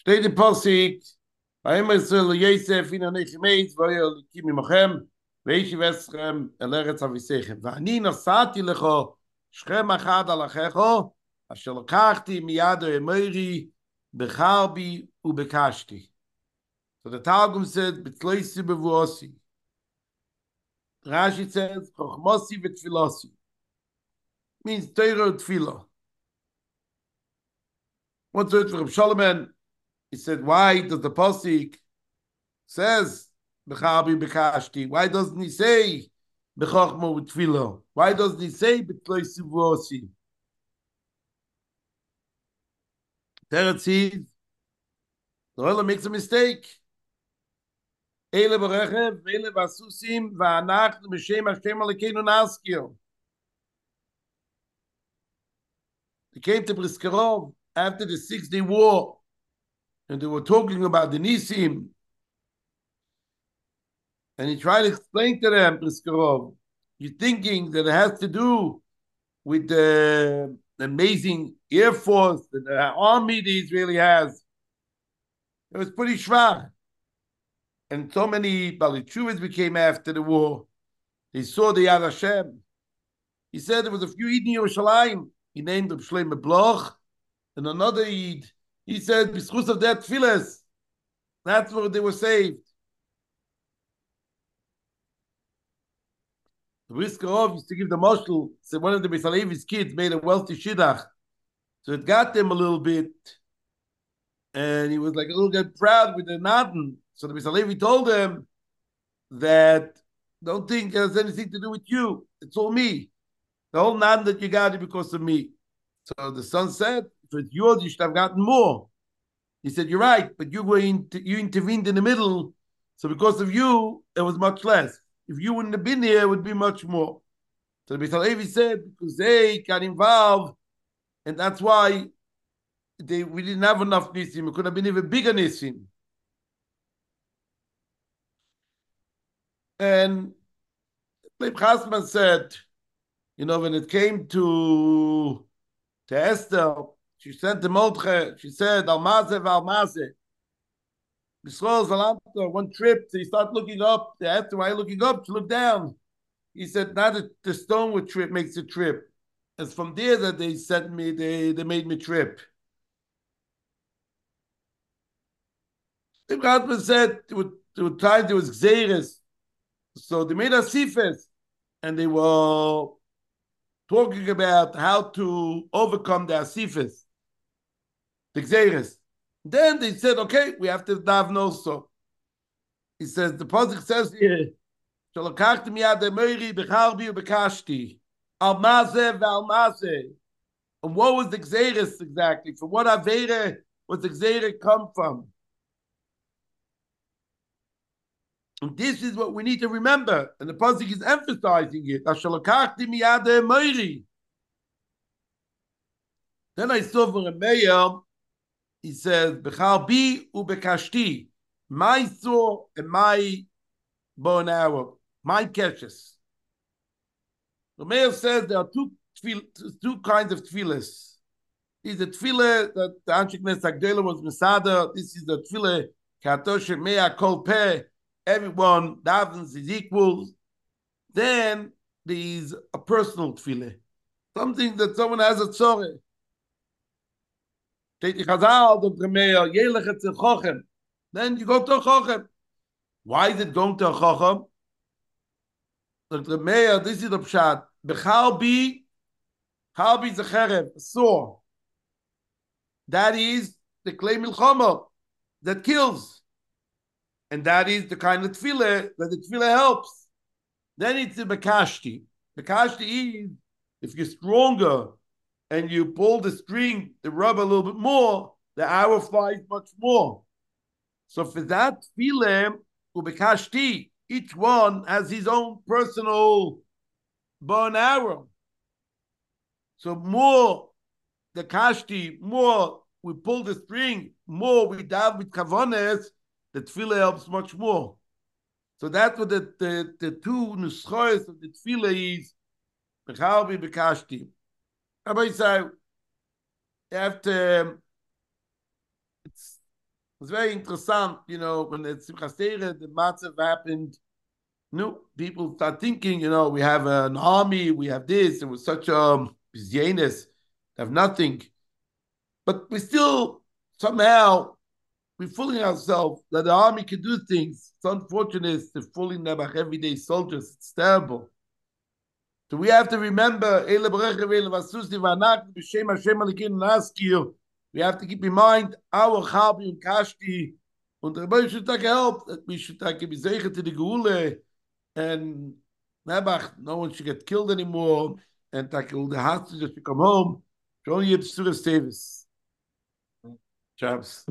steht die Posik, bei ihm ist er Yosef in der Nechmeitz, wo er likim im Achem, ואיש וסכם אל ארץ אביסיכם. ואני נסעתי לך שכם אחד על אחיכו, אשר לקחתי מיד האמרי, בחר בי ובקשתי. So the Targum said, Bitzloisi bevuosi. Rashi says, Chochmosi v'tfilosi. Means Teiro tfilo. What's it for Shalom? He said, why does the Posik says, Bechabi bekashti? Why doesn't he say, Bechochmo v'tfilo? Why doesn't he say, Bitzloisi bevuosi? Teretz says, the Ola makes a mistake. Ele bereche, vele vasusim, va'anach, b'shem Hashem alekenu naskio. They came to Briskerov after the Six Day War, and they were talking about the Nisim. And he tried to explain to them, Briskerov, you're thinking that it has to do with the amazing air force, that the army the Israeli has. It was pretty schwach and so many Balichuvas became after the war. They saw the Yad Hashem. He said there was a few Eid in Yerushalayim. He named them Shlomo Bloch, and another Eid. He said, because of that tefillas, that's where they were saved. The Briskerov used to give the mashal. Said one of the Bisalevi's kids made a wealthy shidduch, so it got them a little bit, and he was like a little bit proud with the Naden. So the Bisalevi told him that don't think it has anything to do with you. It's all me. The whole name that you got it because of me. So the son said, it's yours, you should have gotten more. He said, You're right, but you were in, you intervened in the middle. So because of you, it was much less. If you wouldn't have been here, it would be much more. So the Bisalevi said, because they got involved, and that's why they we didn't have enough nisim. It could have been even bigger nisim. And Leib Chasman said, you know, when it came to to Esther, she sent to Mordche, she said, Almaze v'almaze. Yisrael Zalamta, one trip, so he started looking up. Why are looking up? To look down. He said, that the stone would trip makes a trip. It's from there that they sent me, they, they made me trip. Leib Chasman said, were, there times there was Xeris, so they made a sifes, and they were talking about how to overcome the asifes, the xeris. Then they said, okay, we have to daven also. He says, the Pasuk says here, Shalakachti miyad emeiri becharbi ubekashti, al mazeh ve'al mazeh. And what was the xeris exactly? From what Avera was the xeris come from? And this is what we need to remember. And the Pasuk is emphasizing it. Then I saw from a mayor, he says, Bechal bi ubekashti, my saw and my bow and arrow, my catches. The mayor says there are two two kinds of tefillahs. These are tefillah that the Anshik Nesagdela was Masada. This is the tefillah Katosh Mea Kol Peh everyone davens is equal, then there is a personal tefillah, something that someone has a tzore. Then you go to a chochem. Why is it going to chochem? The mayor, this is the pshat. Bechal bi, chal bi zecherev, saw. That is the claim milchama that kills and that is the kind of tefillah that the tefillah helps. Then it's the bekashti. Bekashti is if you're stronger and you pull the string, the rubber a little bit more, the arrow flies much more. So for that tefillah, ubekashti, each one has his own personal and arrow. So more the kashti, more we pull the string, more we dive with kavones, the tefillah helps much more. So that's what the, the, the two nuschois of the tefillah is, Bechalbi Bekashti. Rabbi say, after it's It's very interesting, you know, when it's the Matzav happened, no, people start thinking, you know, we have an army, we have this, it was such um, a bizyeness, have nothing. But we still somehow we're fooling ourselves that the army can do things. It's unfortunate they're fooling them like everyday soldiers. It's terrible. So we have to remember, we have to keep in mind our Chabi and Kashti, and the Rebbe should take help that we should take a Zeichen to the Geule, and Nebach, no one should get killed anymore, and take all the hostages to come home. Only Yipsura Stavis. Chaps.